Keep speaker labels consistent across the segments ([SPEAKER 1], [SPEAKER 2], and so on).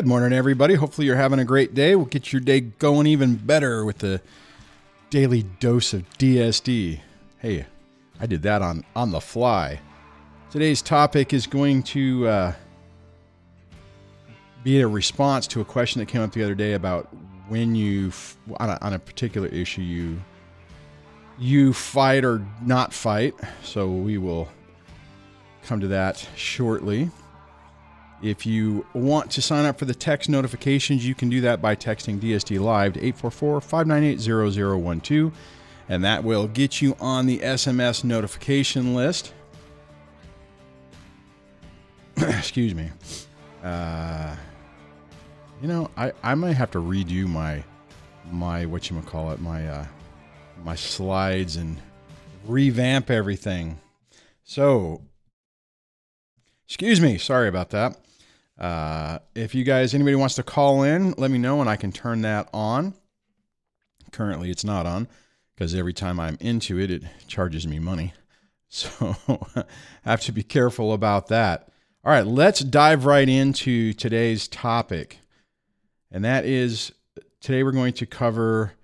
[SPEAKER 1] Good morning, everybody. Hopefully, you're having a great day. We'll get your day going even better with the daily dose of DSD. Hey, I did that on on the fly. Today's topic is going to uh, be a response to a question that came up the other day about when you on a, on a particular issue you you fight or not fight. So we will come to that shortly. If you want to sign up for the text notifications, you can do that by texting DSD Live to 844 598 0012, and that will get you on the SMS notification list. Excuse me. Uh, you know, I, I might have to redo my my what you call it my uh, my slides and revamp everything. So, excuse me, sorry about that. Uh, if you guys, anybody wants to call in, let me know and I can turn that on. Currently, it's not on because every time I'm into it, it charges me money. So I have to be careful about that. All right, let's dive right into today's topic. And that is today we're going to cover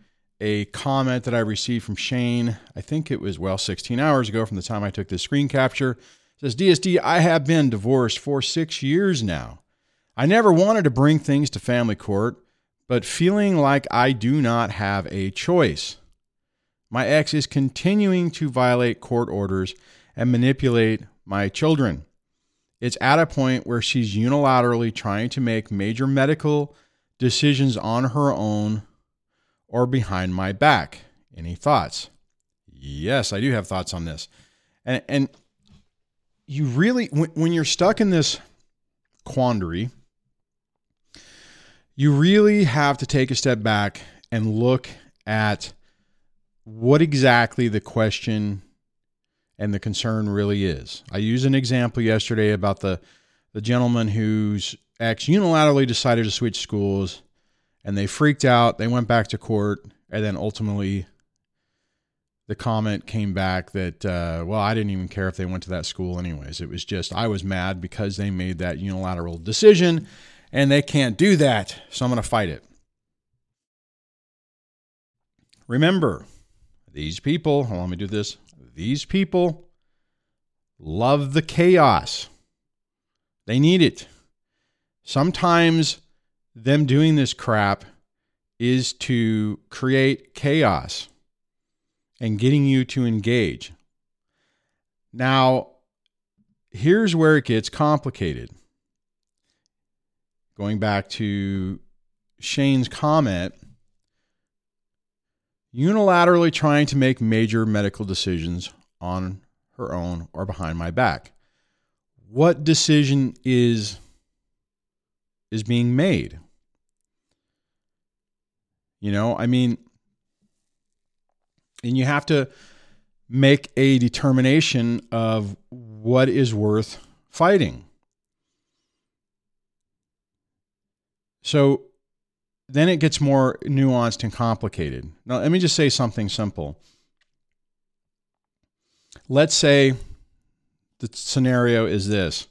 [SPEAKER 1] a comment that I received from Shane. I think it was, well, 16 hours ago from the time I took this screen capture. It says, DSD, I have been divorced for six years now. I never wanted to bring things to family court, but feeling like I do not have a choice. My ex is continuing to violate court orders and manipulate my children. It's at a point where she's unilaterally trying to make major medical decisions on her own or behind my back. Any thoughts? Yes, I do have thoughts on this. And, and you really, when, when you're stuck in this quandary, you really have to take a step back and look at what exactly the question and the concern really is. I used an example yesterday about the the gentleman whose ex unilaterally decided to switch schools and they freaked out, they went back to court and then ultimately the comment came back that uh, well i didn't even care if they went to that school anyways it was just i was mad because they made that unilateral decision and they can't do that, so I'm going to fight it. Remember, these people, on, let me do this. These people love the chaos. They need it. Sometimes them doing this crap is to create chaos and getting you to engage. Now, here's where it gets complicated going back to Shane's comment, unilaterally trying to make major medical decisions on her own or behind my back. What decision is is being made? You know, I mean, and you have to make a determination of what is worth fighting. So then it gets more nuanced and complicated. Now, let me just say something simple. Let's say the scenario is this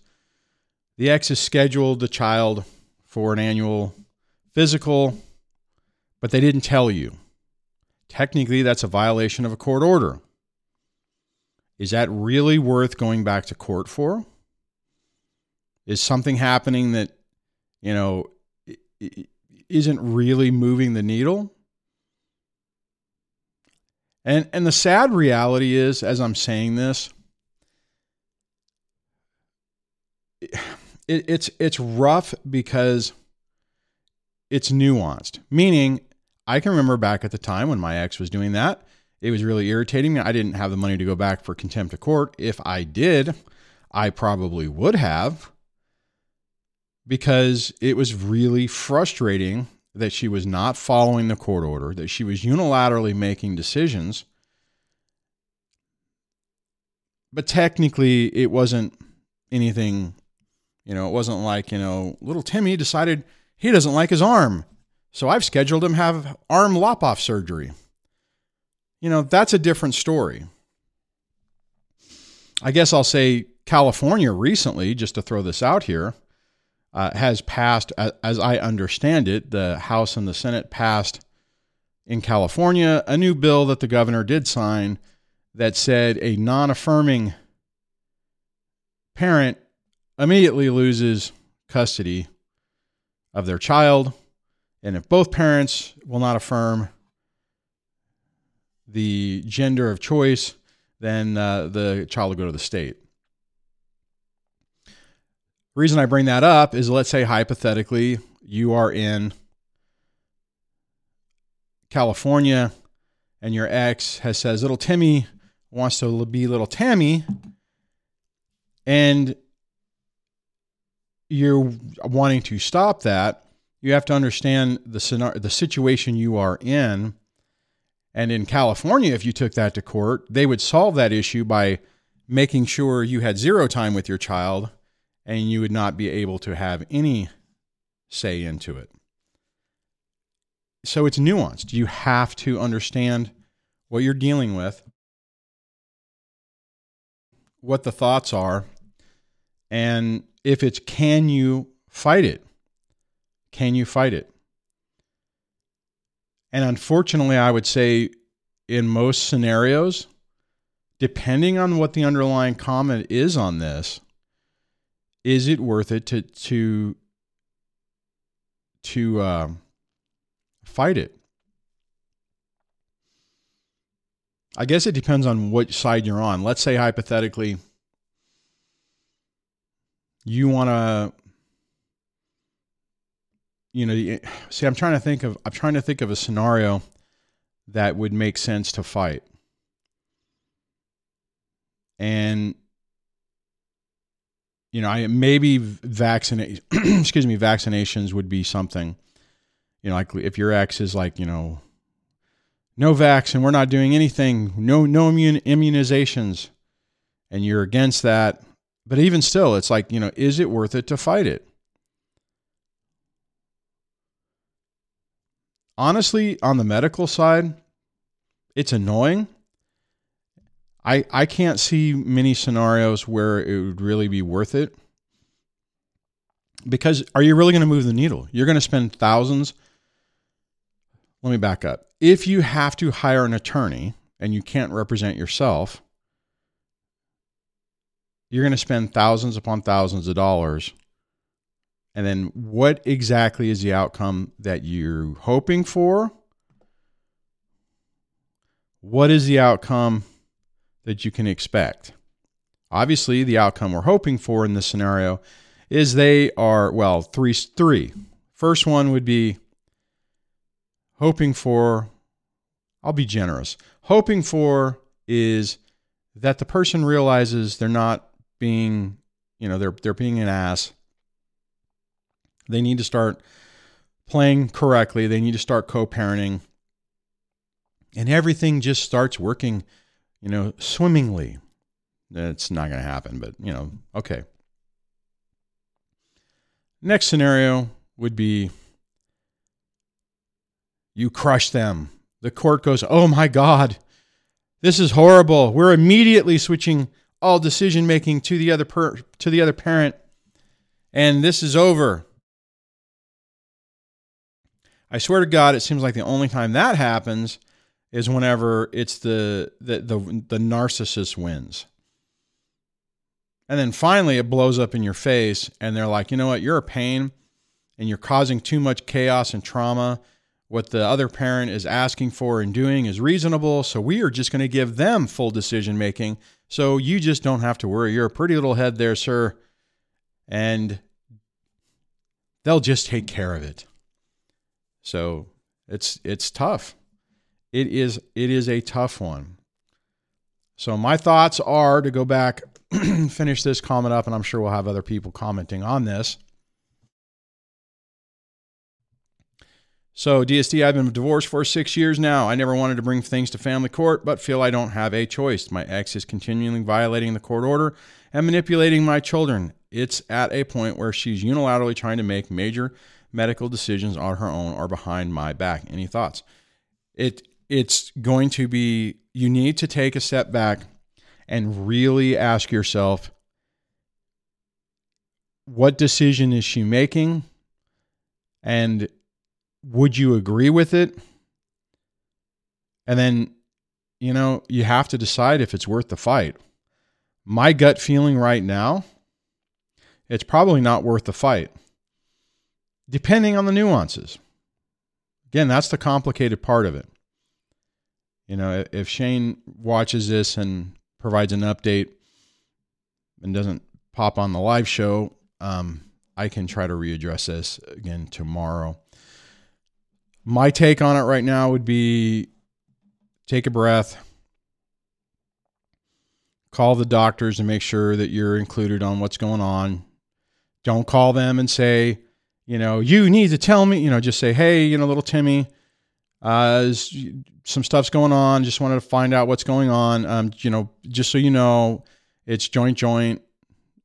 [SPEAKER 1] the ex has scheduled the child for an annual physical, but they didn't tell you. Technically, that's a violation of a court order. Is that really worth going back to court for? Is something happening that, you know, isn't really moving the needle. And and the sad reality is, as I'm saying this, it, it's it's rough because it's nuanced. Meaning, I can remember back at the time when my ex was doing that. It was really irritating me. I didn't have the money to go back for contempt of court. If I did, I probably would have because it was really frustrating that she was not following the court order, that she was unilaterally making decisions. But technically, it wasn't anything, you know, it wasn't like, you know, little Timmy decided he doesn't like his arm. So I've scheduled him have arm lop off surgery. You know, that's a different story. I guess I'll say California recently, just to throw this out here, uh, has passed, as I understand it, the House and the Senate passed in California a new bill that the governor did sign that said a non affirming parent immediately loses custody of their child. And if both parents will not affirm the gender of choice, then uh, the child will go to the state. The reason I bring that up is let's say hypothetically you are in California and your ex has says little Timmy wants to be little Tammy and you're wanting to stop that, you have to understand the scenario, the situation you are in. And in California, if you took that to court, they would solve that issue by making sure you had zero time with your child and you would not be able to have any say into it. So it's nuanced. You have to understand what you're dealing with, what the thoughts are, and if it's can you fight it? Can you fight it? And unfortunately, I would say in most scenarios, depending on what the underlying comment is on this, is it worth it to to to uh, fight it? I guess it depends on what side you're on. Let's say hypothetically, you want to you know see i'm trying to think of i'm trying to think of a scenario that would make sense to fight and you know i maybe vaccinate excuse me vaccinations would be something you know like if your ex is like you know no vaccine we're not doing anything no no immune immunizations and you're against that but even still, it's like, you know, is it worth it to fight it? Honestly, on the medical side, it's annoying. I I can't see many scenarios where it would really be worth it. Because are you really going to move the needle? You're going to spend thousands. Let me back up. If you have to hire an attorney and you can't represent yourself, you're going to spend thousands upon thousands of dollars. And then what exactly is the outcome that you're hoping for? What is the outcome that you can expect? Obviously, the outcome we're hoping for in this scenario is they are, well, three, three. First one would be hoping for, I'll be generous, hoping for is that the person realizes they're not being, you know, they're they're being an ass. They need to start playing correctly. They need to start co-parenting. And everything just starts working, you know, swimmingly. It's not going to happen, but, you know, okay. Next scenario would be you crush them. The court goes, "Oh my god. This is horrible. We're immediately switching all decision making to the other per, to the other parent and this is over i swear to god it seems like the only time that happens is whenever it's the the the, the narcissist wins and then finally it blows up in your face and they're like you know what you're a pain and you're causing too much chaos and trauma what the other parent is asking for and doing is reasonable so we are just going to give them full decision making so you just don't have to worry. You're a pretty little head there, sir. And they'll just take care of it. So it's it's tough. It is it is a tough one. So my thoughts are to go back, finish this comment up, and I'm sure we'll have other people commenting on this. So, DSD, I've been divorced for six years now. I never wanted to bring things to family court, but feel I don't have a choice. My ex is continually violating the court order and manipulating my children. It's at a point where she's unilaterally trying to make major medical decisions on her own or behind my back. Any thoughts? It it's going to be you need to take a step back and really ask yourself what decision is she making? And would you agree with it? And then, you know, you have to decide if it's worth the fight. My gut feeling right now, it's probably not worth the fight, depending on the nuances. Again, that's the complicated part of it. You know, if Shane watches this and provides an update and doesn't pop on the live show, um, I can try to readdress this again tomorrow. My take on it right now would be take a breath, call the doctors and make sure that you're included on what's going on. Don't call them and say, you know, you need to tell me, you know, just say, hey, you know, little Timmy, uh, some stuff's going on. Just wanted to find out what's going on. Um, you know, just so you know, it's joint joint,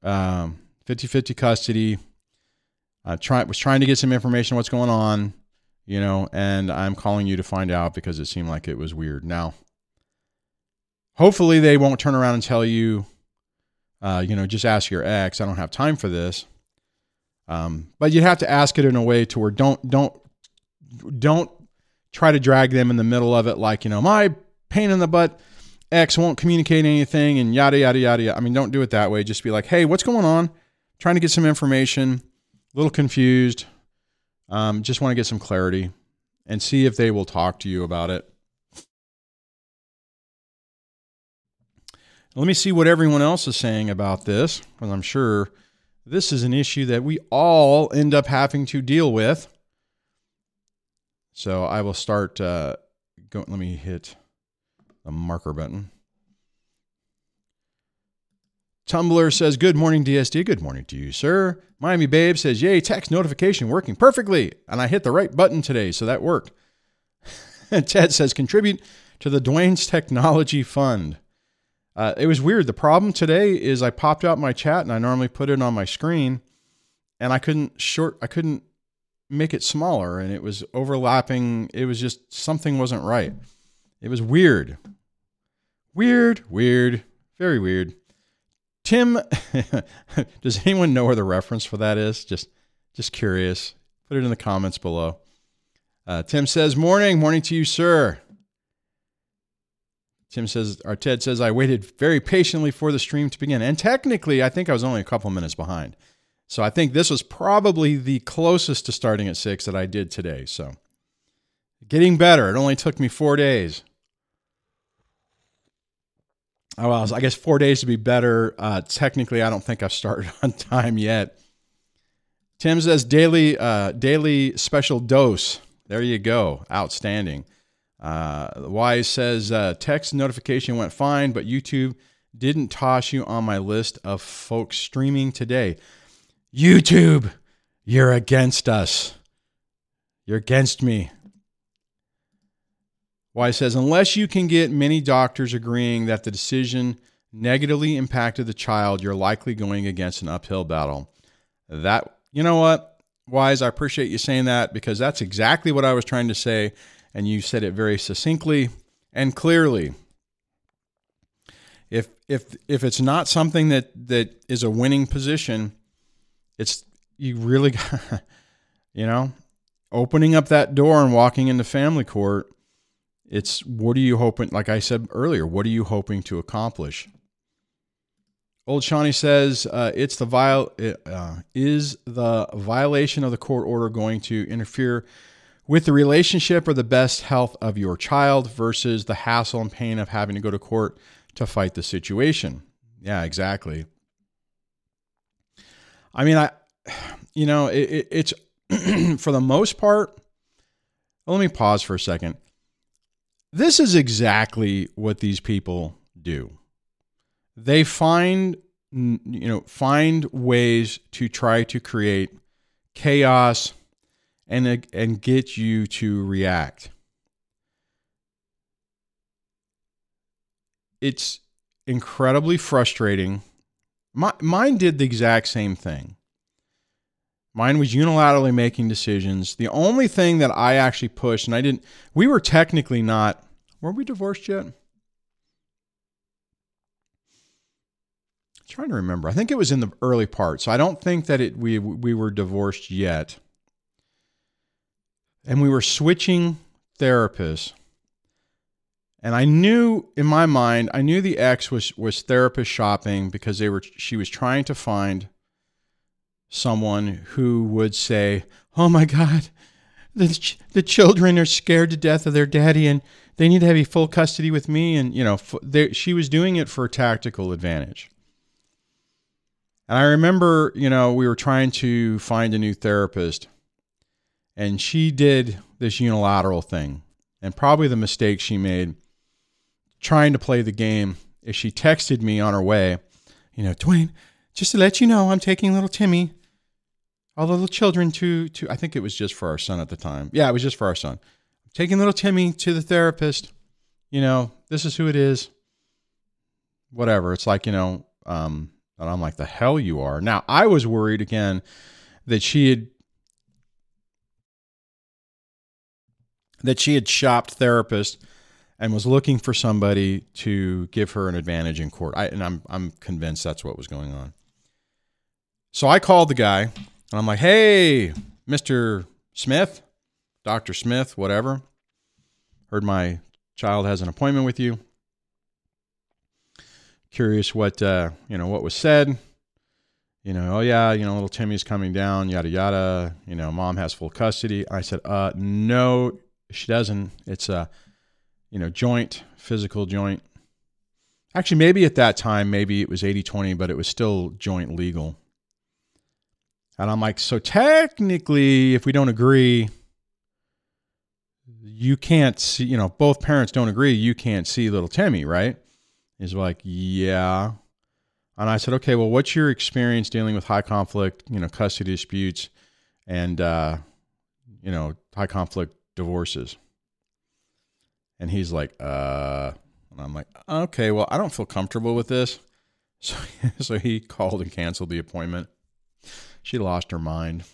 [SPEAKER 1] um, 50-50 custody. I try, was trying to get some information what's going on, you know, and I'm calling you to find out because it seemed like it was weird. Now, hopefully they won't turn around and tell you, uh, you know, just ask your ex. I don't have time for this. Um, but you'd have to ask it in a way to where don't don't don't try to drag them in the middle of it, like you know my pain in the butt X won't communicate anything and yada yada yada. yada. I mean, don't do it that way. Just be like, hey, what's going on? trying to get some information, a little confused. Um, just want to get some clarity and see if they will talk to you about it. Let me see what everyone else is saying about this, because I'm sure this is an issue that we all end up having to deal with. So I will start. Uh, go, let me hit the marker button. Tumblr says, Good morning, DSD. Good morning to you, sir. Miami Babe says, Yay, text notification working perfectly. And I hit the right button today, so that worked. Ted says, Contribute to the Dwayne's Technology Fund. Uh, it was weird. The problem today is I popped out my chat and I normally put it on my screen and I couldn't short, I couldn't make it smaller and it was overlapping. It was just something wasn't right. It was weird. Weird, weird, very weird. Tim, does anyone know where the reference for that is? Just, just curious. Put it in the comments below. Uh, Tim says, "Morning, morning to you, sir." Tim says, or Ted says, I waited very patiently for the stream to begin. And technically, I think I was only a couple minutes behind. So I think this was probably the closest to starting at six that I did today. So getting better. It only took me four days oh, well, I guess four days to be better. Uh, technically, I don't think I've started on time yet. Tim says daily, uh, daily special dose. There you go. Outstanding. Uh, Wise says uh, text notification went fine, but YouTube didn't toss you on my list of folks streaming today. YouTube, you're against us. You're against me. Wise says, unless you can get many doctors agreeing that the decision negatively impacted the child, you're likely going against an uphill battle. That, you know what, Wise, I appreciate you saying that because that's exactly what I was trying to say. And you said it very succinctly and clearly. If, if, if it's not something that, that is a winning position, it's, you really, you know, opening up that door and walking into family court it's what are you hoping, like I said earlier, what are you hoping to accomplish? Old Shawnee says, uh, it's the viol- uh, is the violation of the court order going to interfere with the relationship or the best health of your child versus the hassle and pain of having to go to court to fight the situation? Yeah, exactly. I mean, I, you know, it, it, it's for the most part. Let me pause for a second. This is exactly what these people do. They find you know find ways to try to create chaos and and get you to react. It's incredibly frustrating. My, mine did the exact same thing. Mine was unilaterally making decisions. The only thing that I actually pushed, and I didn't, we were technically not, were we divorced yet? trying to remember. I think it was in the early part. So I don't think that it we we were divorced yet. And we were switching therapists. And I knew in my mind, I knew the ex was was therapist shopping because they were she was trying to find someone who would say, "Oh my god, the the children are scared to death of their daddy and they need to have full custody with me. And you know they, she was doing it for tactical advantage. And i remember you know we were trying to find a new therapist and she did this unilateral thing and probably the mistake she made trying to play the game is she texted me on her way you know dwayne just to let you know i'm taking little timmy all the little children to to I think it was just for our son at the time. Yeah, it was just for our son. Taking little Timmy to the therapist. You know, this is who it is. Whatever. It's like, you know, um, and I'm like, the hell you are. Now I was worried again that she had that she had shopped therapist and was looking for somebody to give her an advantage in court. I, and I'm I'm convinced that's what was going on. So I called the guy and I'm like, hey, Mr. Smith, Dr. Smith, whatever. Heard my child has an appointment with you. Curious what uh, you know what was said. You know, oh yeah, you know, little Timmy's coming down, yada yada. You know, mom has full custody. I said, uh, no, she doesn't. It's a, you know, joint, physical joint. Actually, maybe at that time, maybe it was 80 20, but it was still joint legal. And I'm like, so technically, if we don't agree, you can't see, you know, both parents don't agree, you can't see little Timmy, right? He's like, yeah. And I said, okay, well, what's your experience dealing with high conflict, you know, custody disputes and, uh, you know, high conflict divorces? And he's like, uh, and I'm like, okay, well, I don't feel comfortable with this. So, so he called and canceled the appointment she lost her mind.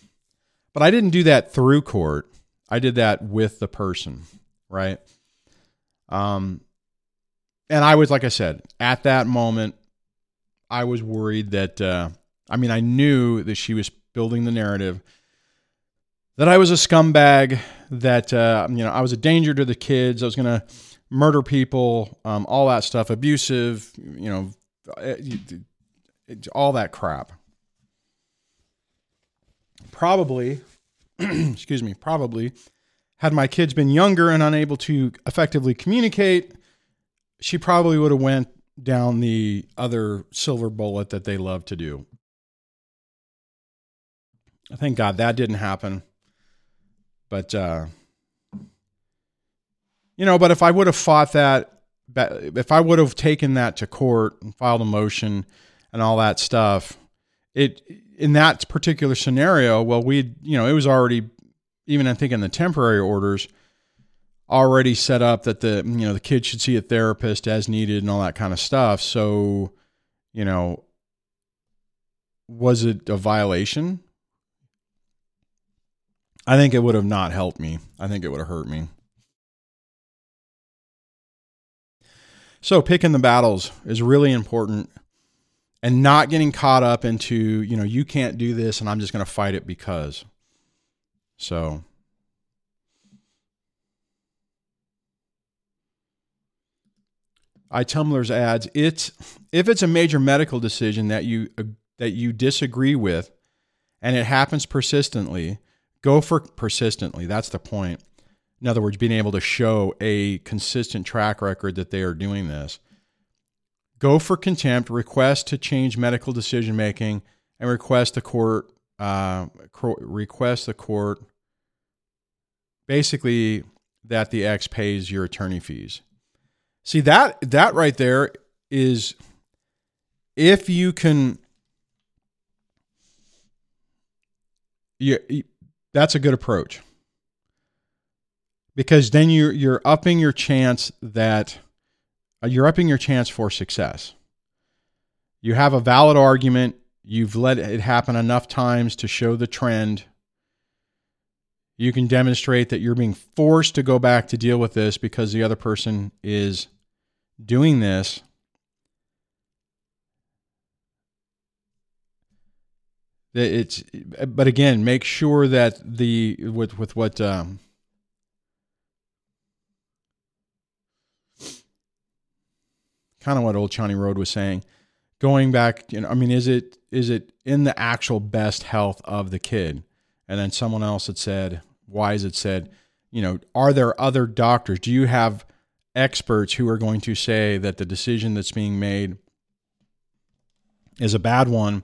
[SPEAKER 1] But I didn't do that through court. I did that with the person, right? Um, and I was, like I said, at that moment, I was worried that, uh, I mean, I knew that she was building the narrative that I was a scumbag, that, uh, you know, I was a danger to the kids, I was going to murder people, um, all that stuff, abusive, you know, uh, all that crap probably, excuse me, probably, had my kids been younger and unable to effectively communicate, she probably would have went down the other silver bullet that they love to do. Thank God that didn't happen. But uh, you know, but if I would have fought that, if I would have taken that to court and filed a motion and all that stuff, it in that particular scenario, well, we, you know, it was already, even I think in the temporary orders, already set up that the, you know, the kid should see a therapist as needed and all that kind of stuff. So, you know, was it a violation? I think it would have not helped me. I think it would have hurt me. So, picking the battles is really important and not getting caught up into, you know, you can't do this and I'm just going to fight it because. So, iTumblr's adds it's if it's a major medical decision that you uh, that you disagree with and it happens persistently, go for persistently. That's the point. In other words, being able to show a consistent track record that they are doing this go for contempt, request to change medical decision making, and request the court uh, request the court basically that the ex pays your attorney fees. See that that right there is if you can yeah, that's a good approach because then you're you're upping your chance that uh, you're upping your chance for success. You have a valid argument. You've let it happen enough times to show the trend. You can demonstrate that you're being forced to go back to deal with this because the other person is doing this. It's but again make sure that the with with what um, kind of what old Chani Road was saying going back you know i mean is it is it in the actual best health of the kid? And then someone else had said why is it said you know are there other doctors? Do you have experts who are going to say that the decision that's being made is a bad one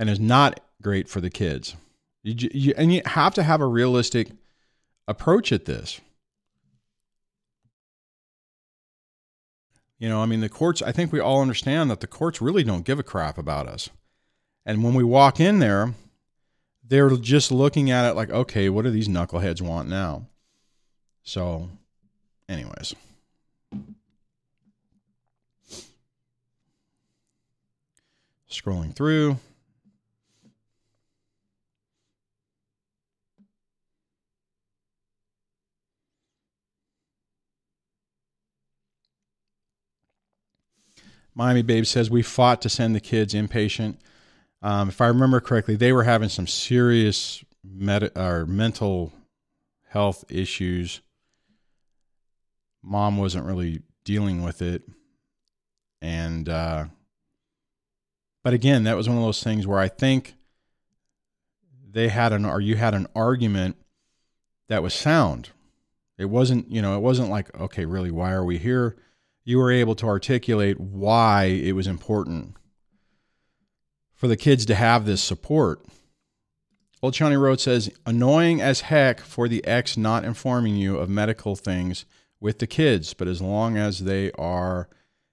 [SPEAKER 1] and is not great for the kids. You, you, and you have to have a realistic approach at this. You know, I mean, the courts, I think we all understand that the courts really don't give a crap about us. And when we walk in there, they're just looking at it like, okay, what do these knuckleheads want now? So, anyways. Scrolling through. Miami Babe says we fought to send the kids inpatient. Um, if I remember correctly, they were having some serious med- or mental health issues. Mom wasn't really dealing with it, and uh, but again, that was one of those things where I think they had an or you had an argument that was sound. It wasn't, you know, it wasn't like, okay, really, why are we here? You were able to articulate why it was important for the kids to have this support. Old Johnny Road says, annoying as heck for the ex not informing you of medical things with the kids, but as long as they are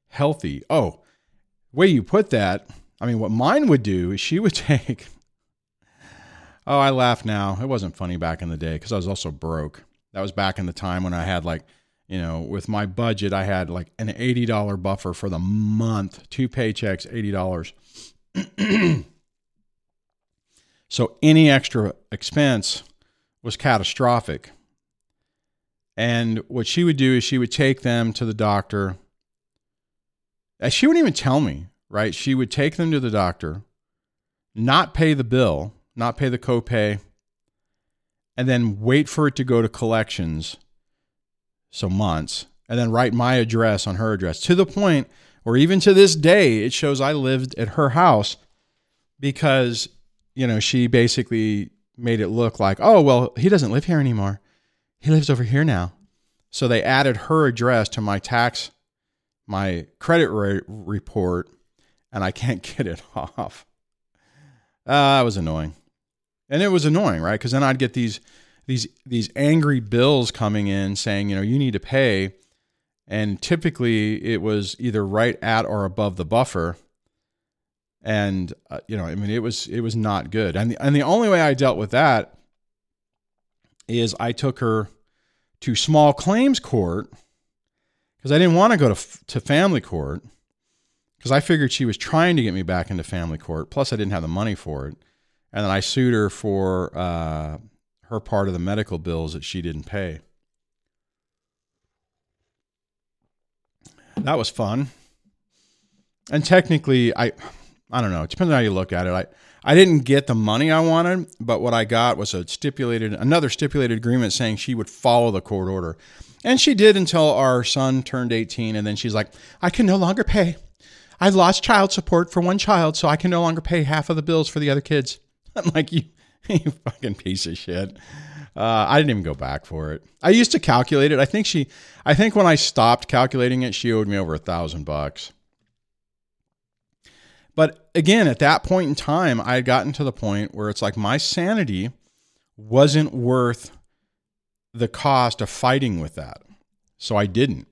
[SPEAKER 1] healthy. Oh, way you put that, I mean, what mine would do is she would take. Oh, I laugh now. It wasn't funny back in the day because I was also broke. That was back in the time when I had like, you know, with my budget, I had like an $80 buffer for the month, two paychecks, $80. so any extra expense was catastrophic. And what she would do is she would take them to the doctor. She wouldn't even tell me right? She would take them to the doctor, not pay the bill, not pay the copay, and then wait for it to go to collections, so months, and then write my address on her address to the point where even to this day it shows I lived at her house because you know she basically made it look like oh well he doesn't live here anymore he lives over here now so they added her address to my tax my credit re- report and I can't get it off. Uh, that was annoying. And it was annoying, right? Because then I'd get these these these angry bills coming in saying, you know, you need to pay. And typically it was either right at or above the buffer. And uh, you know, I mean, it was it was not good. And the, and the only way I dealt with that is I took her to small claims court because I didn't want to go to to family court because I figured she was trying to get me back into family court. Plus, I didn't have the money for it, and then I sued her for uh, her part of the medical bills that she didn't pay. That was fun, and technically, I I don't know. It depends on how you look at it. I I didn't get the money I wanted, but what I got was a stipulated another stipulated agreement saying she would follow the court order. And she did until our son turned 18 and then she's like, "I can no longer pay." I lost child support for one child, so I can no longer pay half of the bills for the other kids. I'm like, you, you fucking piece of shit. Uh, I didn't even go back for it. I used to calculate it. I think she, I think when I stopped calculating it, she owed me over a thousand bucks. But again, at that point in time, I had gotten to the point where it's like my sanity wasn't worth the cost of fighting with that. So I didn't.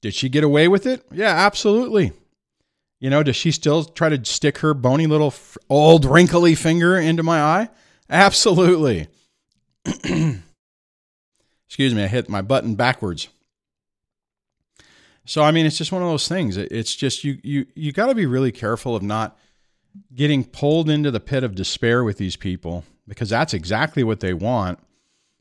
[SPEAKER 1] Did she get away with it? Yeah, absolutely. You know, does she still try to stick her bony little old wrinkly finger into my eye? Absolutely. Excuse me, I hit my button backwards. So I mean, it's just one of those things. It's just you you you got to be really careful of not getting pulled into the pit of despair with these people because that's exactly what they want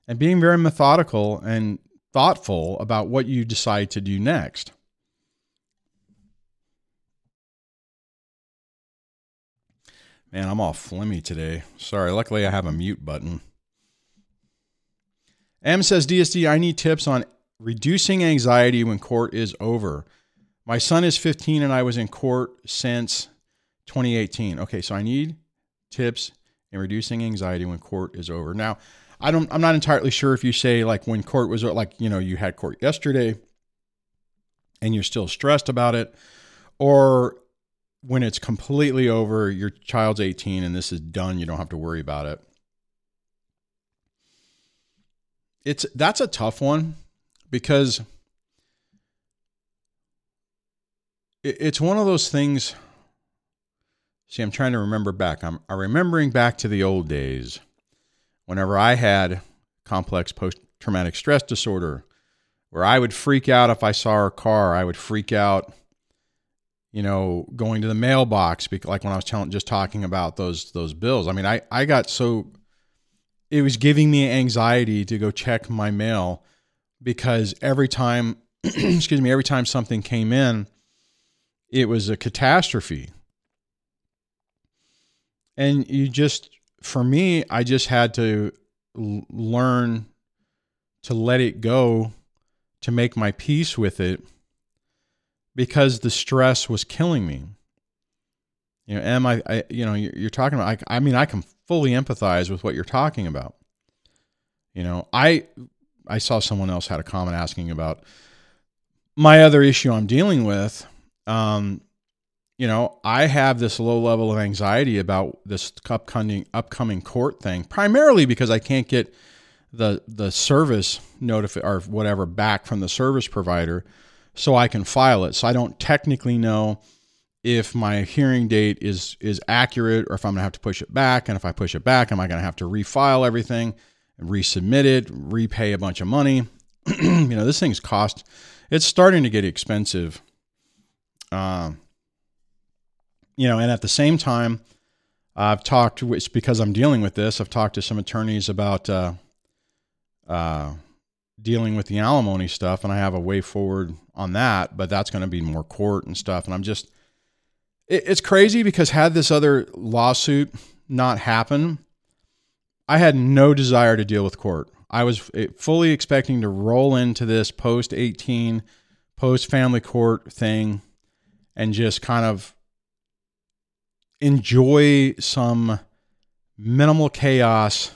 [SPEAKER 1] and being very methodical and thoughtful about what you decide to do next. Man, I'm all flimmy today. Sorry. Luckily, I have a mute button. M says, DSD, I need tips on reducing anxiety when court is over. My son is 15 and I was in court since 2018. Okay, so I need tips in reducing anxiety when court is over. Now, I don't I'm not entirely sure if you say like when court was like, you know, you had court yesterday and you're still stressed about it or when it's completely over, your child's 18 and this is done, you don't have to worry about it. It's that's a tough one because it's one of those things. See, I'm trying to remember back. I'm, I'm remembering back to the old days whenever I had complex post traumatic stress disorder, where I would freak out if I saw a car. I would freak out you know, going to the mailbox, like when I was telling, just talking about those those bills. I mean, I I got so it was giving me anxiety to go check my mail because every time, excuse me, every time something came in, it was a catastrophe. And you just, for me, I just had to l- learn to let it go, to make my peace with it because the stress was killing me. You know, am I, I you know, you're, you're talking about, I, I mean, I can fully empathize with what you're talking about. You know, I, I saw someone else had a comment asking about my other issue I'm dealing with. Um, you know, I have this low level of anxiety about this upcoming upcoming court thing, primarily because I can't get the the service notify or whatever back from the service provider so I can file it. So I don't technically know if my hearing date is is accurate or if I'm going to have to push it back and if I push it back am I going to have to refile everything and resubmit it, repay a bunch of money. you know, this thing's cost it's starting to get expensive. Um you know, and at the same time I've talked it's because I'm dealing with this. I've talked to some attorneys about uh uh dealing with the alimony stuff and I have a way forward on that, but that's going to be more court and stuff. And I'm just, it, it's crazy because had this other lawsuit not happen, I had no desire to deal with court. I was eh, fully expecting to roll into this post 18, post family court thing and just kind of enjoy some minimal chaos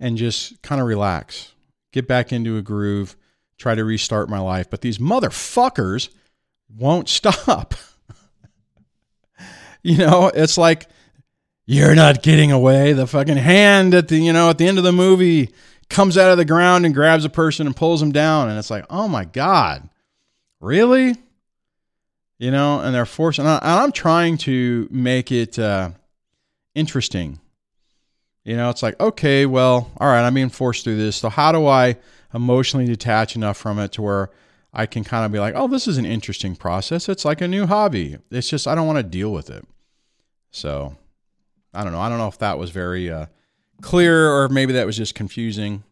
[SPEAKER 1] and just kind of relax get back into a groove, try to restart my life. But these motherfuckers won't stop. you know, it's like you're not getting away. The fucking hand at the, you know, at the end of the movie comes out of the ground and grabs a person and pulls them down. And it's like, oh my God, really? You know, and they're forcing, and I'm trying to make it uh, interesting you know, it's like, okay, well, all right, I'm being forced through this. So how do I emotionally detach enough from it to where I can kind of be like, oh, this is an interesting process. It's like a new hobby. It's just I don't want to deal with it. So I don't know. I don't know if that was very uh, clear or maybe that was just confusing.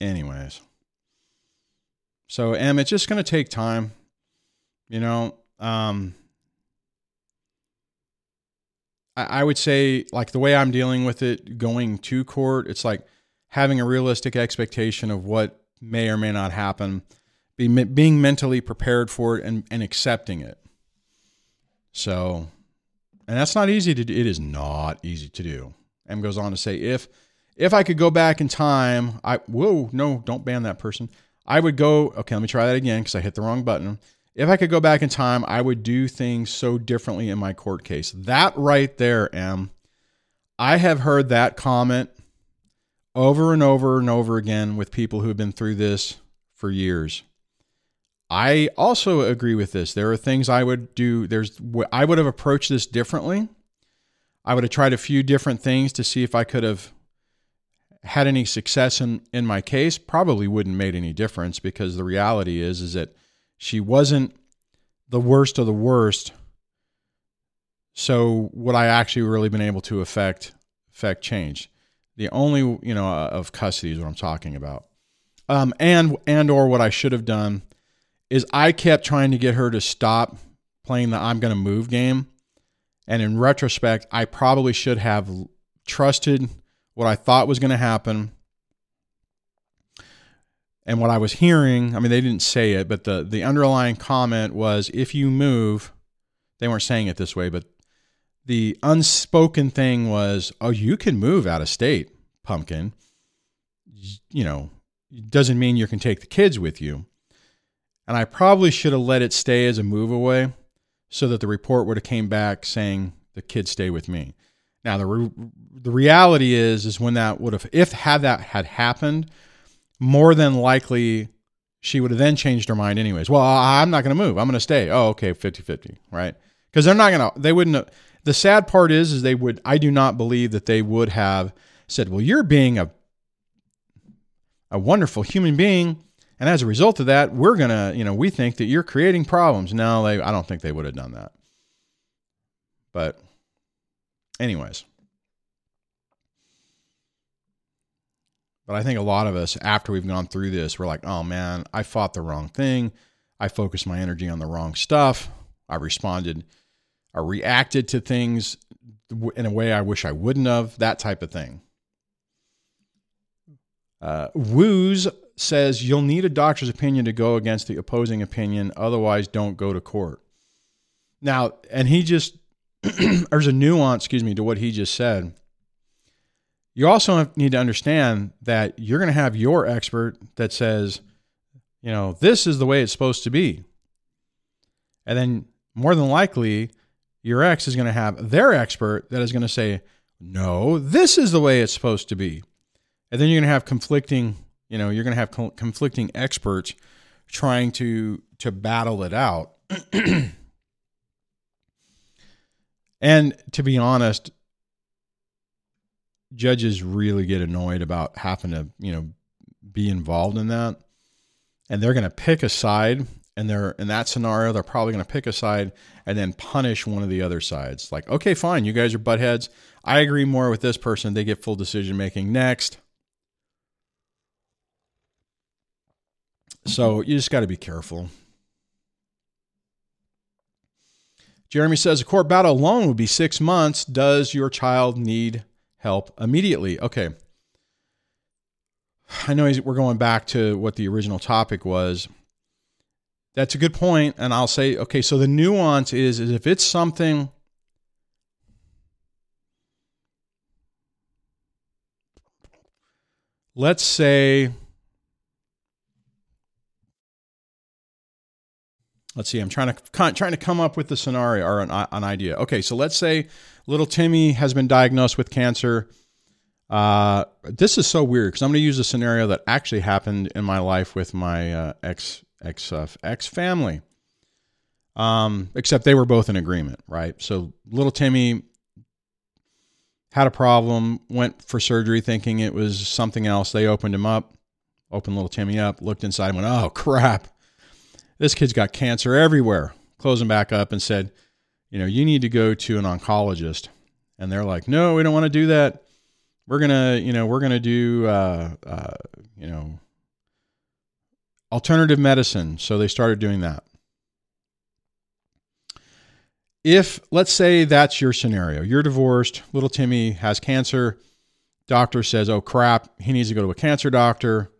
[SPEAKER 1] Anyways. So, Em, it's just going to take time. You know, um, I, would say like the way I'm dealing with it going to court, it's like having a realistic expectation of what may or may not happen, be, being mentally prepared for it and, and accepting it. So, and that's not easy to do. It is not easy to do. M goes on to say, if if I could go back in time, I whoa no, don't ban that person. I would go. Okay, let me try that again because I hit the wrong button. If I could go back in time, I would do things so differently in my court case. That right there, M. I have heard that comment over and over and over again with people who have been through this for years. I also agree with this. There are things I would do. There's I would have approached this differently. I would have tried a few different things to see if I could have had any success in in my case. Probably wouldn't made any difference because the reality is is that she wasn't the worst of the worst. So would I actually really been able to affect affect change? The only you know uh, of custody is what I'm talking about. Um, and and or what I should have done is I kept trying to get her to stop playing the I'm going to move game. And in retrospect, I probably should have trusted what I thought was going to happen and what I was hearing. I mean, they didn't say it, but the, the underlying comment was if you move, they weren't saying it this way, but the unspoken thing was, oh, you can move out of state, pumpkin. You know, doesn't mean you can take the kids with you. And I probably should have let it stay as a move away so that the report would have came back saying the kids stay with me. Now the re- the reality is is when that would have if had that had happened, more than likely she would have then changed her mind anyways. Well, I'm not going to move. I'm going to stay. Oh, okay, 50-50, right? Cuz they're not going to they wouldn't have, the sad part is is they would I do not believe that they would have said, "Well, you're being a a wonderful human being and as a result of that, we're going to, you know, we think that you're creating problems. No, they, I don't think they would have done that. But, anyways. But I think a lot of us, after we've gone through this, we're like, oh man, I fought the wrong thing. I focused my energy on the wrong stuff. I responded, I reacted to things in a way I wish I wouldn't have, that type of thing. Uh, woos says you'll need a doctor's opinion to go against the opposing opinion. Otherwise, don't go to court. Now, and he just, there's a nuance, excuse me, to what he just said. You also need to understand that you're going to have your expert that says, you know, this is the way it's supposed to be. And then more than likely, your ex is going to have their expert that is going to say, no, this is the way it's supposed to be. And then you're going to have conflicting you know, you're going to have co- conflicting experts trying to to battle it out. and to be honest, judges really get annoyed about having to, you know, be involved in that. And they're going to pick a side and they're in that scenario they're probably going to pick a side and then punish one of the other sides. Like, okay, fine, you guys are butt heads. I agree more with this person. They get full decision making next. So you just got to be careful. Jeremy says a court battle alone would be six months. Does your child need help immediately? Okay. I know we're going back to what the original topic was. That's a good point, and I'll say, okay. So the nuance is, is if it's something. Let's say let's see i'm trying to trying to come up with the scenario or an, an idea okay so let's say little timmy has been diagnosed with cancer. Uh, this is so weird because i'm going to use a scenario that actually happened in my life with my uh, ex ex uh, ex family. Um, except they were both in agreement right? So little timmy had a problem went for surgery thinking it was something else. They opened him up opened little timmy up looked inside and went oh crap. This kid's got cancer everywhere. Closed him back up and said, you know, you need to go to an oncologist. And they're like, no, we don't want to do that. We're gonna, you know, we're gonna do, uh, uh, you know, alternative medicine. So they started doing that. If let's say that's your scenario, you're divorced, little Timmy has cancer, doctor says, "Oh crap, he needs to go to a cancer doctor."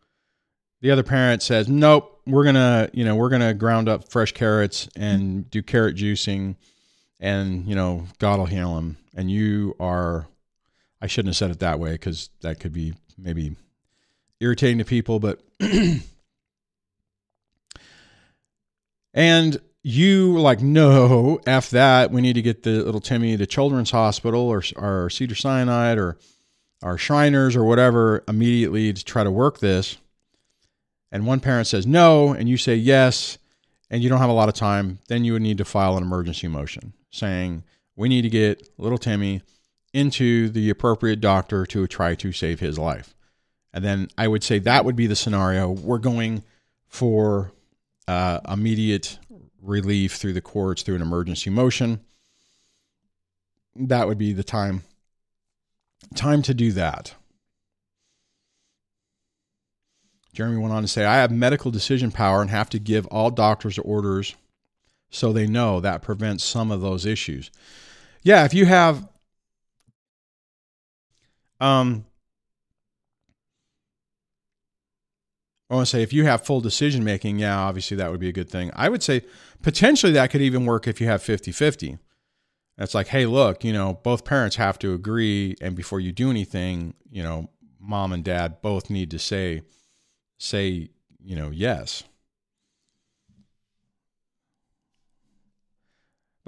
[SPEAKER 1] The other parent says, "Nope, we're gonna, you know, we're gonna ground up fresh carrots and do carrot juicing, and you know, God will heal him." And you are, I shouldn't have said it that way because that could be maybe irritating to people, but and you like no f that we need to get the little timmy to children's hospital or, or cedar sinai or our shriners or whatever immediately to try to work this and one parent says no and you say yes and you don't have a lot of time, then you would need to file an emergency motion saying, we need to get little Timmy into the appropriate doctor to try to save his life. And then I would say that would be the scenario. We're going for uh, immediate relief through the courts through an emergency motion. That would be the time time to do that. Jeremy went on to say, I have medical decision power and have to give all doctors orders so they know that prevents some of those issues. Yeah, if you have um I want to say if you have full decision making, yeah, obviously that would be a good thing. I would say potentially that could even work if you have 50 50. It's like, hey, look, you know, both parents have to agree. And before you do anything, you know, mom and dad both need to say, say, you know, yes.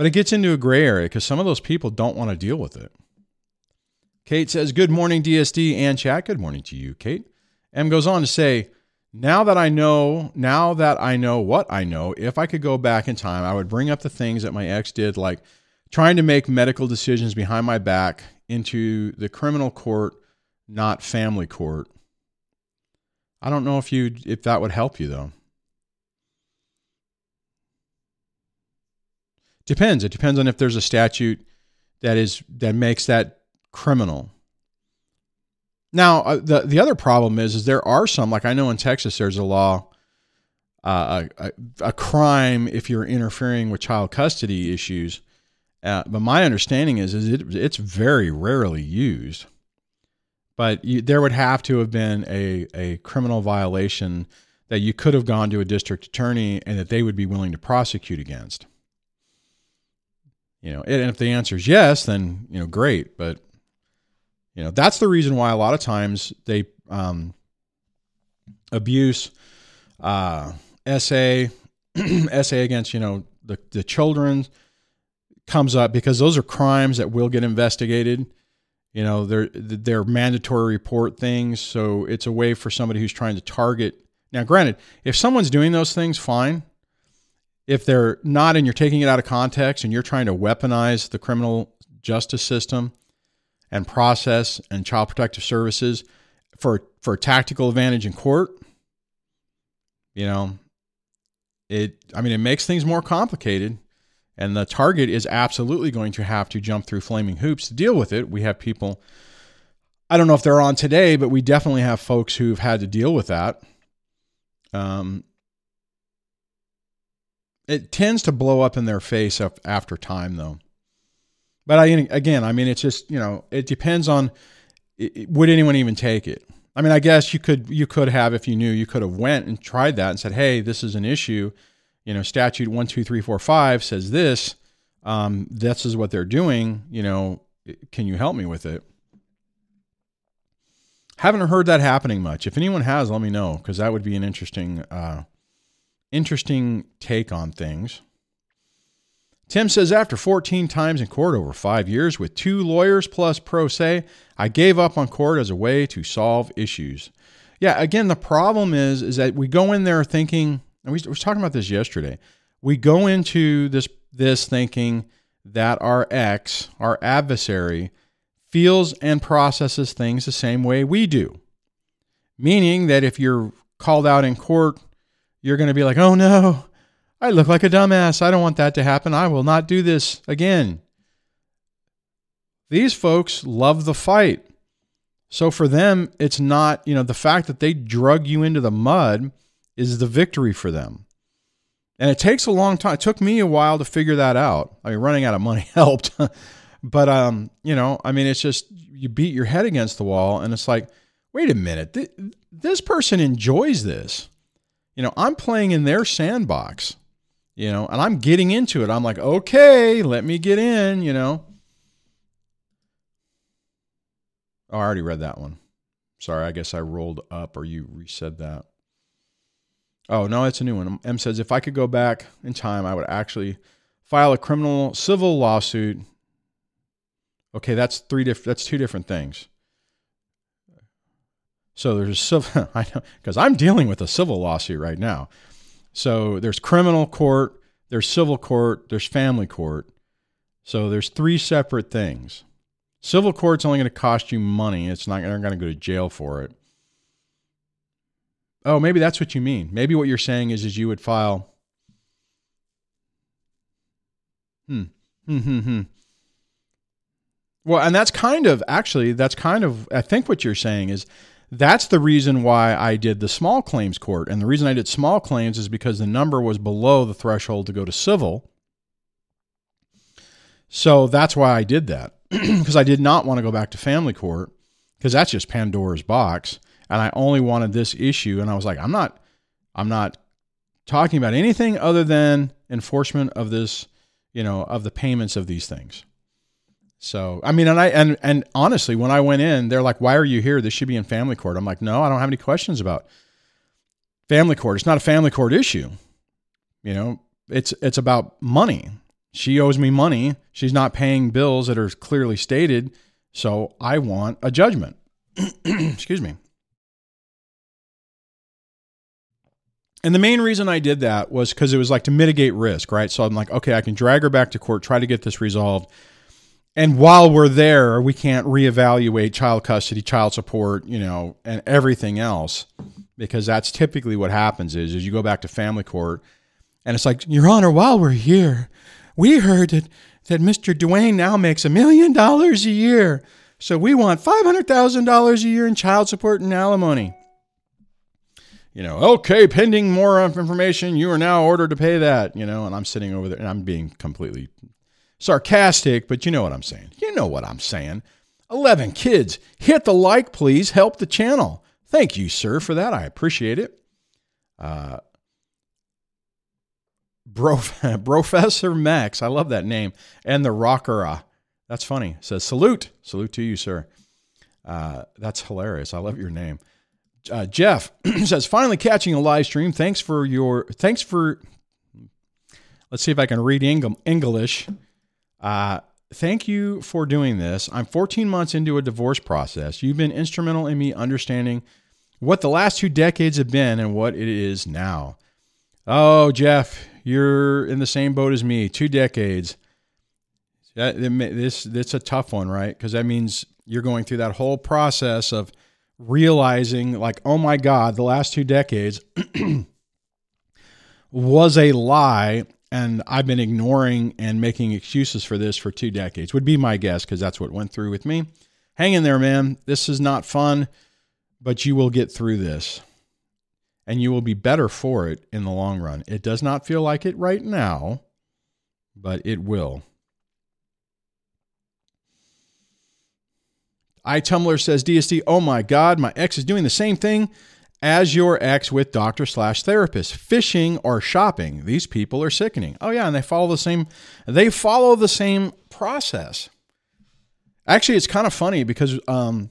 [SPEAKER 1] But it gets into a gray area because some of those people don't want to deal with it. Kate says, Good morning, DSD and chat. Good morning to you, Kate. M goes on to say, now that I know, now that I know what I know, if I could go back in time, I would bring up the things that my ex did, like trying to make medical decisions behind my back into the criminal court, not family court. I don't know if you if that would help you though. Depends. It depends on if there's a statute that is that makes that criminal. Now, uh, the the other problem is, is there are some like I know in Texas there's a law, uh, a, a, crime if you're interfering with child custody issues. Uh, but my understanding is, is it, it's very rarely used. But you, there would have to have been a a criminal violation that you could have gone to a district attorney and that they would be willing to prosecute against. You know, and if the answer is yes, then you know, great. But you know, that's the reason why a lot of times they um, abuse uh, SA, SA against, you know, the, the children comes up because those are crimes that will get investigated. You know, they're, they're mandatory report things. So it's a way for somebody who's trying to target. Now, granted, if someone's doing those things, fine. If they're not and you're taking it out of context and you're trying to weaponize the criminal justice system, and process and child protective services for for tactical advantage in court you know it i mean it makes things more complicated. And the target is absolutely going to have to jump through flaming hoops to deal with it. We have people i don't know if they're on today but we definitely have folks who've had to deal with that. Um, it tends to blow up in their face after time though but I again, I mean, it's just you know, it depends on would anyone even take it. I mean, I guess you could you could have if you knew you could have went and tried that and said, hey, this is an issue. You know, statute one two three four five says this. Um, this is what they're doing. You know, can you help me with it? Haven't heard that happening much. If anyone has, let me know because that would be an interesting, uh, interesting take on things. Tim says, after 14 times in court over five years with two lawyers plus pro se, I gave up on court as a way to solve issues. Yeah, again, the problem is, is that we go in there thinking, and we were talking about this yesterday. We go into this this thinking that our ex, our adversary, feels and processes things the same way we do. Meaning that if you're called out in court, you're going to be like, oh no, I look like a dumbass. I don't want that to happen. I will not do this again. These folks love the fight. So for them, it's not, you know, the fact that they drug you into the mud is the victory for them. And it takes a long time. It took me a while to figure that out. I mean, running out of money helped. but um, you know, I mean, it's just you beat your head against the wall and it's like, wait a minute. Th- this person enjoys this. You know, I'm playing in their sandbox you know, and I'm getting into it. I'm like, okay, let me get in, you know. Oh, I already read that one. Sorry, I guess I rolled up or you resaid that. Oh, no, it's a new one. M says, if I could go back in time, I would actually file a criminal civil lawsuit. Okay, that's three different that's two different things. So there's civil I know because I'm dealing with a civil lawsuit right now. So there's criminal court, there's civil court, there's family court. So there's three separate things. Civil court's only going to cost you money. It's not going to go to jail for it. Oh, maybe that's what you mean. Maybe what you're saying is is you would file Hmm. Hmm. Hmm. hmm. Well, and that's kind of actually that's kind of I think what you're saying is that's the reason why I did the small claims court. And the reason I did small claims is because the number was below the threshold to go to civil. So that's why I did that because I did not want to go back to family court because that's just Pandora's box. And I only wanted this issue. And I was like, I'm not, I'm not talking about anything other than enforcement of this, you know, of the payments of these things. So, I mean, and I, and, and honestly, when I went in, they're like, why are you here? This should be in family court. I'm like, no, I don't have any questions about family court. It's not a family court issue. You know, it's, it's about money. She owes me money. She's not paying bills that are clearly stated. So I want a judgment. Excuse me. And the main reason I did that was because it was like to mitigate risk, right? So I'm like, okay, I can drag her back to court, try to get this resolved. And while we're there, we can't reevaluate child custody, child support, you know, and everything else, because that's typically what happens is, is you go back to family court and it's like, Your Honor, while we're here, we heard that, that Mr. Dwayne now makes a million dollars a year. So we want $500,000 a year in child support and alimony you know, okay, pending more information, you are now ordered to pay that, you know, and I'm sitting over there and I'm being completely sarcastic, but you know what I'm saying. You know what I'm saying. 11 kids, hit the like, please. Help the channel. Thank you, sir, for that. I appreciate it. Uh, Bro, Professor Max, I love that name. And the Rockera, that's funny. Says salute, salute to you, sir. Uh, that's hilarious. I love your name uh, Jeff says, finally catching a live stream. Thanks for your, thanks for, let's see if I can read English. Uh, thank you for doing this. I'm 14 months into a divorce process. You've been instrumental in me understanding what the last two decades have been and what it is now. Oh, Jeff, you're in the same boat as me. Two decades. That, this, this a tough one, right? Because that means you're going through that whole process of realizing like oh my god the last two decades was a lie and i've been ignoring and making excuses for this for two decades would be my guess because that's what went through with me. Hang in there man this is not fun but you will get through this. And you will be better for it in the long run. It does not feel like it right now but it will. iTumblr says DSD, oh my God, my ex is doing the same thing as your ex with doctor slash therapist, fishing or shopping. These people are sickening. Oh yeah, and they follow the same they follow the same process. Actually, it's kind of funny because um,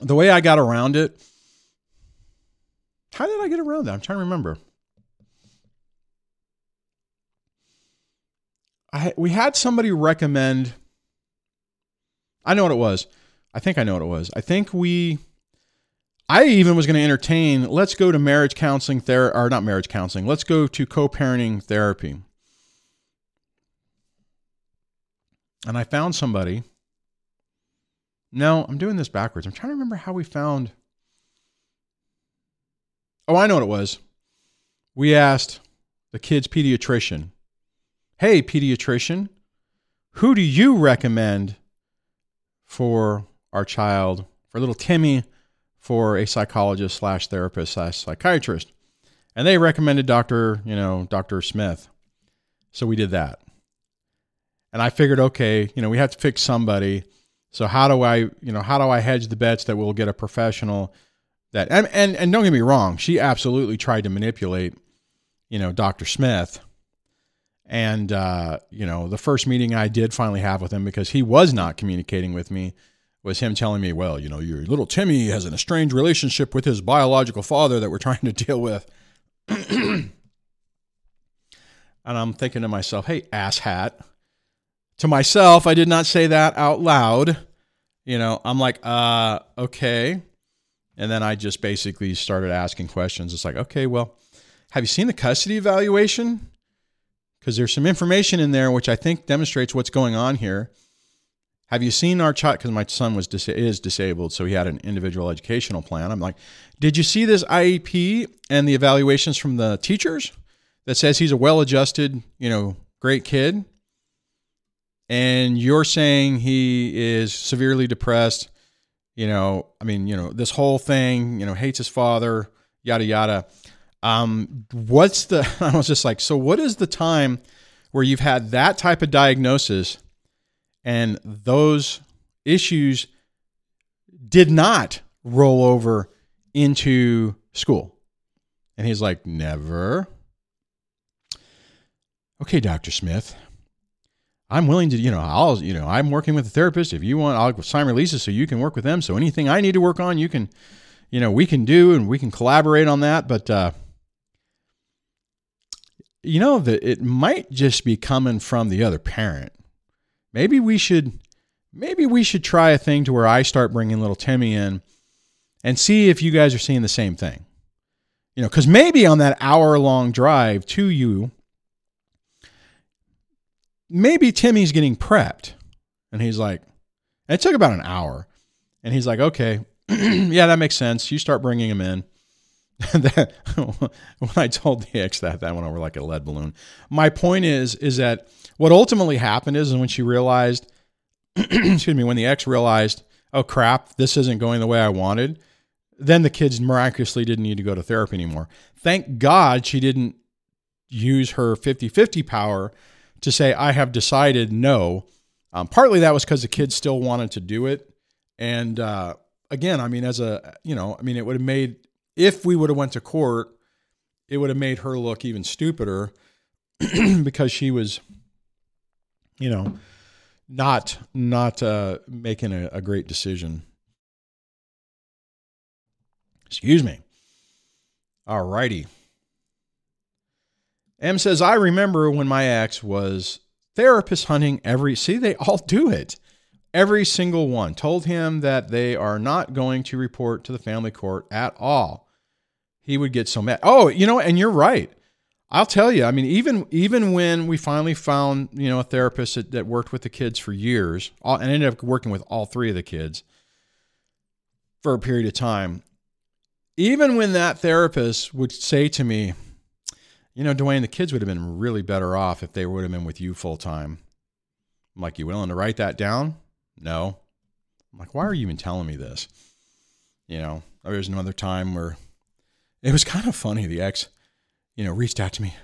[SPEAKER 1] the way I got around it. How did I get around that? I'm trying to remember. I we had somebody recommend. I know what it was. I think I know what it was. I think we I even was going to entertain let's go to marriage counseling therapy or not marriage counseling. Let's go to co-parenting therapy. And I found somebody. No, I'm doing this backwards. I'm trying to remember how we found Oh, I know what it was. We asked the kid's pediatrician, "Hey, pediatrician, who do you recommend for our child, for little Timmy, for a psychologist slash therapist slash psychiatrist. And they recommended Dr. You know, Dr. Smith. So we did that. And I figured, okay, you know, we have to fix somebody. So how do I, you know, how do I hedge the bets that we'll get a professional that and and, and don't get me wrong, she absolutely tried to manipulate, you know, Dr. Smith. And uh, you know, the first meeting I did finally have with him because he was not communicating with me was him telling me, well, you know, your little Timmy has an estranged relationship with his biological father that we're trying to deal with. and I'm thinking to myself, hey, asshat. To myself, I did not say that out loud. You know, I'm like, uh, okay. And then I just basically started asking questions. It's like, okay, well, have you seen the custody evaluation? Because there's some information in there which I think demonstrates what's going on here. Have you seen our child? Because my son was dis- is disabled, so he had an individual educational plan. I'm like, did you see this IEP and the evaluations from the teachers that says he's a well-adjusted, you know, great kid? And you're saying he is severely depressed. You know, I mean, you know, this whole thing. You know, hates his father. Yada yada. Um, what's the? I was just like, so what is the time? where you've had that type of diagnosis and those issues did not roll over into school. And he's like, Never. Okay, Dr. Smith. I'm willing to, you know, I'll, you know, I'm working with a therapist. If you want, I'll sign releases so you can work with them. So anything I need to work on, you can, you know, we can do and we can collaborate on that. But, uh, you know, that it might just be coming from the other parent. Maybe we should, maybe we should try a thing to where I start bringing little Timmy in and see if you guys are seeing the same thing. You know, because maybe on that hour long drive to you, maybe Timmy's getting prepped. And he's like, it took about an hour. And he's like, okay, yeah, that makes sense. You start bringing him in. that, when I told the ex that, that went over like a lead balloon. My point is, is that what ultimately happened is, when she realized, excuse me, when the ex realized, oh crap, this isn't going the way I wanted, then the kids miraculously didn't need to go to therapy anymore. Thank God she didn't use her 50 50 power to say, I have decided no. Um, partly that was because the kids still wanted to do it. And uh, again, I mean, as a, you know, I mean, it would have made, if we would have went to court, it would have made her look even stupider because she was, you know, not not uh, making a, a great decision. Excuse me. All righty. M says, I remember when my ex was therapist hunting every, see, they all do it. Every single one told him that they are not going to report to the family court at all. He would get so mad. Oh, you know, and you're right. I'll tell you. I mean, even even when we finally found you know a therapist that, that worked with the kids for years, and ended up working with all three of the kids for a period of time. Even when that therapist would say to me, you know, Dwayne, the kids would have been really better off if they would have been with you full time. I'm like, you willing to write that down? No. I'm like, why are you even telling me this? You know, there was another time where it was kind of funny. The ex, you know, reached out to me,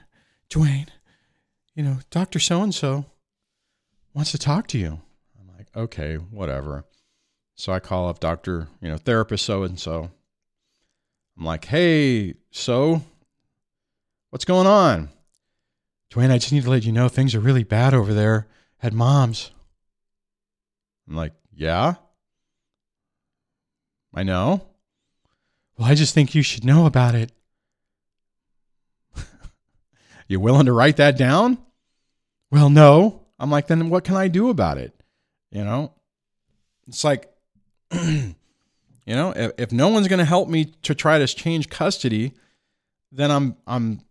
[SPEAKER 1] Dwayne, you know, Dr. So and so wants to talk to you. I'm like, okay, whatever. So I call up Dr. You know, therapist so and so. I'm like, hey, so What's going on? Dwayne, I just need to let you know things are really bad over there at mom's. I'm like, yeah? I know. Well, I just think you should know about it. You willing to write that down? Well, no. I'm like, then what can I do about it? You know? It's like, you know, if, if no one's going to help me to try to change custody, then I'm I'm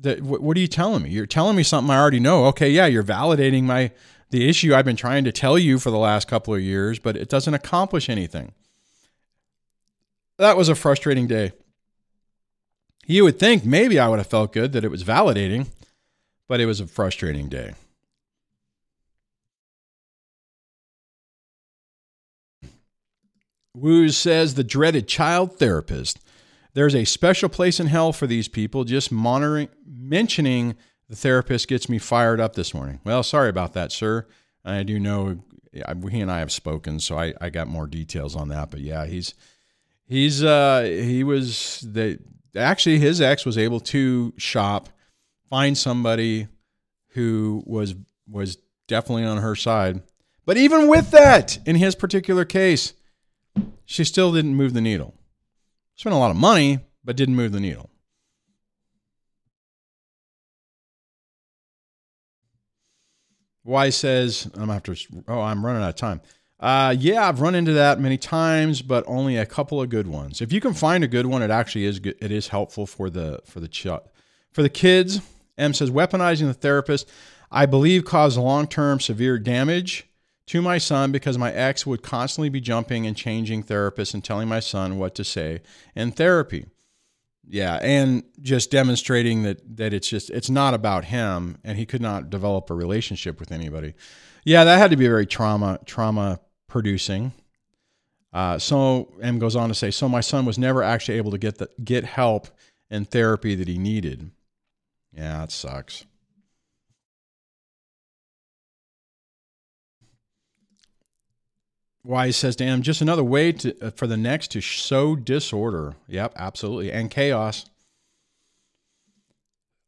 [SPEAKER 1] that what are you telling me? You're telling me something I already know. Okay, yeah, you're validating my the issue I've been trying to tell you for the last couple of years, but it doesn't accomplish anything. That was a frustrating day. You would think maybe I would have felt good that it was validating, but it was a frustrating day. Woos says the dreaded child therapist. There's a special place in hell for these people. Just monitoring, mentioning the therapist gets me fired up this morning. Well, sorry about that, sir. I do know he and I have spoken, so I, I got more details on that. But yeah, he's he's uh he was the actually his ex was able to shop, find somebody who was was definitely on her side. But even with that, in his particular case, she still didn't move the needle. Spent a lot of money, but didn't move the needle. Y says, I'm after, oh, I'm running out of time. Uh, yeah, I've run into that many times, but only a couple of good ones. If you can find a good one, it actually is good. It is helpful for the for the ch- for the kids. M says weaponizing the therapist, I believe, caused long term severe damage to my son because my ex would constantly be jumping and changing therapists and telling my son what to say in therapy. Yeah, and just demonstrating that that it's just it's not about him and he could not develop a relationship with anybody. Yeah, that had to be a very trauma trauma producing. Uh, so M goes on to say, so my son was never actually able to get the, get help and therapy that he needed. Yeah, it sucks. Why he says to M, just another way to, uh, for the next to sow disorder. Yep, absolutely, and chaos.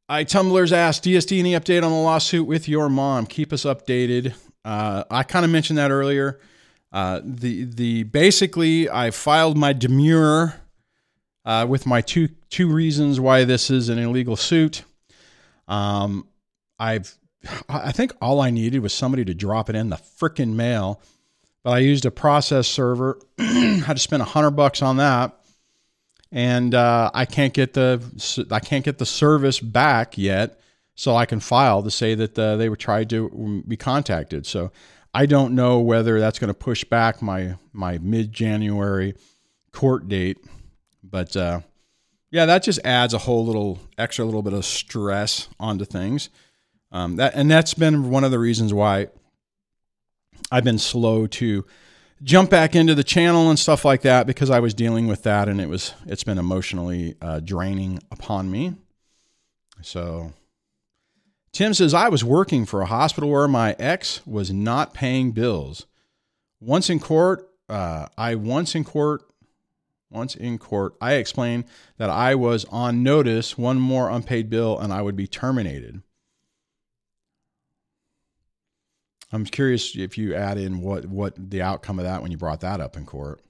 [SPEAKER 1] I Tumblr's asked DSD any update on the lawsuit with your mom. Keep us updated. Uh, I kind of mentioned that earlier. Uh, the the basically I filed my demur uh, with my two two reasons why this is an illegal suit. Um, I've I think all I needed was somebody to drop it in the freaking mail, but I used a process server. had to spend a hundred bucks on that, and uh, I can't get the I can't get the service back yet, so I can file to say that uh, they were tried to be contacted. So I don't know whether that's going to push back my my mid January court date, but uh, yeah, that just adds a whole little extra little bit of stress onto things. Um, that and that's been one of the reasons why I've been slow to jump back into the channel and stuff like that because I was dealing with that and it was it's been emotionally uh, draining upon me. So Tim says I was working for a hospital where my ex was not paying bills. Once in court, uh, I once in court, once in court, I explained that I was on notice, one more unpaid bill, and I would be terminated. I'm curious if you add in what what the outcome of that when you brought that up in court.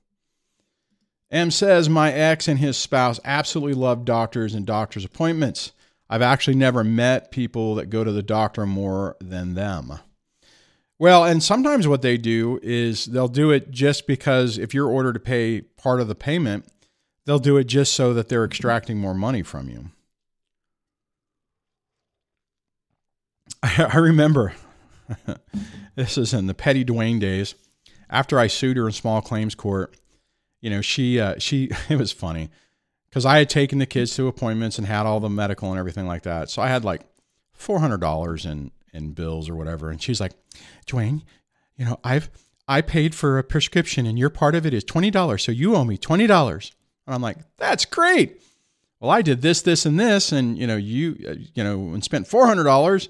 [SPEAKER 1] M says my ex and his spouse absolutely love doctors and doctor's appointments. I've actually never met people that go to the doctor more than them. Well, and sometimes what they do is they'll do it just because if you're ordered to pay part of the payment, they'll do it just so that they're extracting more money from you. I, remember this is in the petty Dwayne days. After I sued her in small claims court, you know, she uh, she it was funny because I had taken the kids to appointments and had all the medical and everything like that. So I had like four hundred dollars in in bills or whatever, and she's like, Dwayne, you know, I've I paid for a prescription and your part of it is twenty dollars, so you owe me twenty dollars. And I'm like, that's great. Well, I did this, this, and this, and you know, you uh, you know, and spent four hundred dollars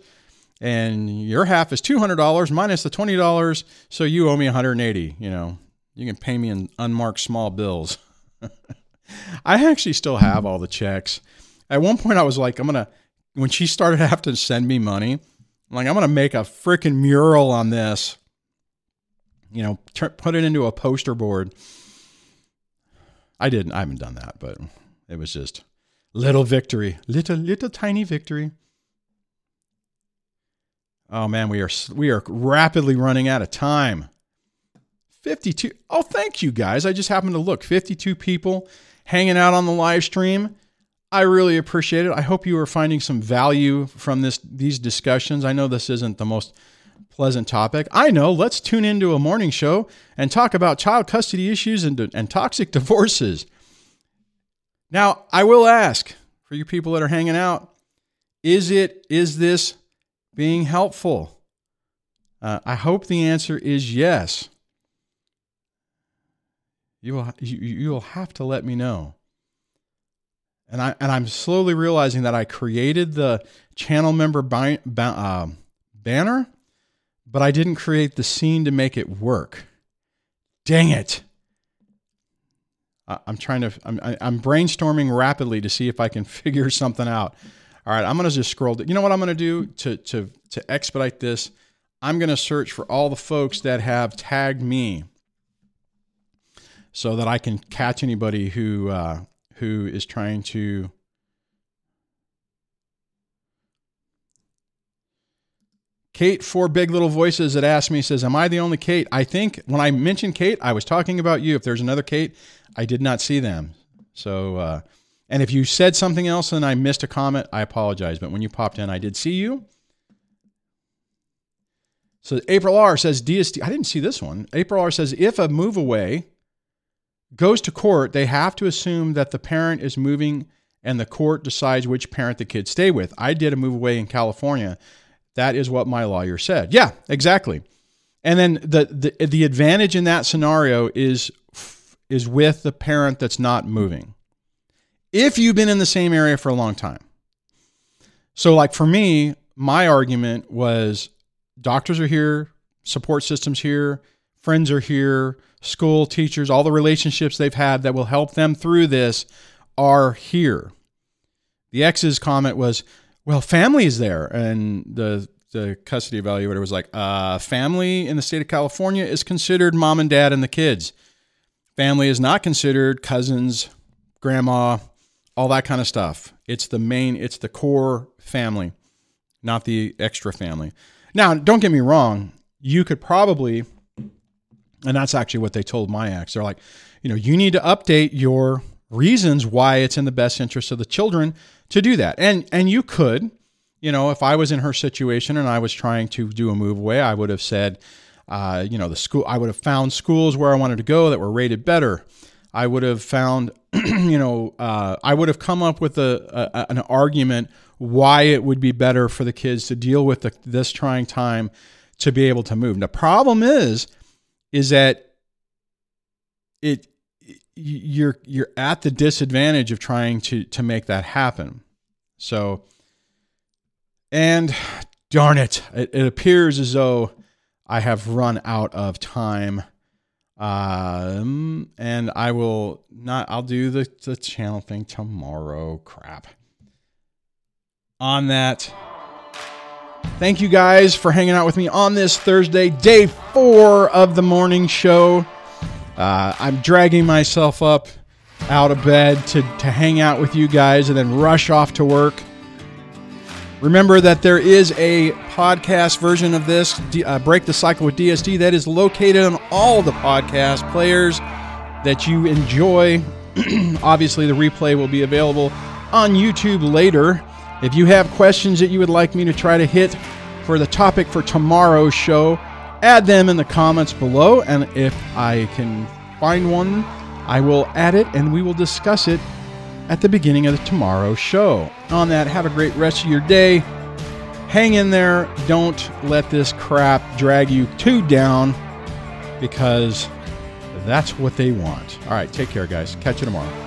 [SPEAKER 1] and your half is $200 minus the $20 so you owe me 180 you know you can pay me in unmarked small bills i actually still have all the checks at one point i was like i'm gonna when she started having to send me money I'm like i'm gonna make a freaking mural on this you know put it into a poster board i didn't i haven't done that but it was just little victory little little tiny victory Oh man, we are we are rapidly running out of time. 52. Oh, thank you guys. I just happened to look. 52 people hanging out on the live stream. I really appreciate it. I hope you are finding some value from this these discussions. I know this isn't the most pleasant topic. I know. Let's tune into a morning show and talk about child custody issues and, and toxic divorces. Now, I will ask for you people that are hanging out, is it is this being helpful? Uh, I hope the answer is yes. You will, you, you will have to let me know. And, I, and I'm slowly realizing that I created the channel member uh, banner, but I didn't create the scene to make it work. Dang it. I, I'm trying to, I'm, I'm brainstorming rapidly to see if I can figure something out. All right, I'm going to just scroll. You know what I'm going to do to to to expedite this? I'm going to search for all the folks that have tagged me, so that I can catch anybody who uh, who is trying to. Kate, four big little voices that asked me says, "Am I the only Kate?" I think when I mentioned Kate, I was talking about you. If there's another Kate, I did not see them. So uh, and if you said something else and I missed a comment, I apologize. But when you popped in, I did see you. So April R says DSD I didn't see this one. April R says if a move away goes to court, they have to assume that the parent is moving and the court decides which parent the kids stay with. I did a move away in California. That is what my lawyer said. Yeah, exactly. And then the the, the advantage in that scenario is is with the parent that's not moving if you've been in the same area for a long time. So, like for me, my argument was doctors are here, support systems here, friends are here, school, teachers, all the relationships they've had that will help them through this are here. The ex's comment was, well, family is there. And the the custody evaluator was like, uh, family in the state of California is considered mom and dad and the kids. Family is not considered cousins, grandma, all that kind of stuff. It's the main, it's the core family, not the extra family. Now, don't get me wrong, you could probably, and that's actually what they told my ex. They're like, you know, you need to update your reasons why it's in the best interest of the children to do that. And and you could, you know, if I was in her situation and I was trying to do a move away, I would have said, uh, you know, the school. I would have found schools where I wanted to go that were rated better. I would have found, you know, uh, I would have come up with a, a, an argument why it would be better for the kids to deal with the, this trying time to be able to move. The problem is, is that it you're you're at the disadvantage of trying to to make that happen. So, and darn it, it, it appears as though I have run out of time. Um, and I will not. I'll do the the channel thing tomorrow. Crap. On that. Thank you guys for hanging out with me on this Thursday, day four of the morning show. Uh, I'm dragging myself up out of bed to, to hang out with you guys and then rush off to work. Remember that there is a podcast version of this, uh, Break the Cycle with DSD, that is located on all the podcast players that you enjoy. Obviously, the replay will be available on YouTube later. If you have questions that you would like me to try to hit for the topic for tomorrow's show, add them in the comments below. And if I can find one, I will add it and we will discuss it at the beginning of the tomorrow's show. On that, have a great rest of your day. Hang in there. Don't let this crap drag you too down because that's what they want. All right, take care, guys. Catch you tomorrow.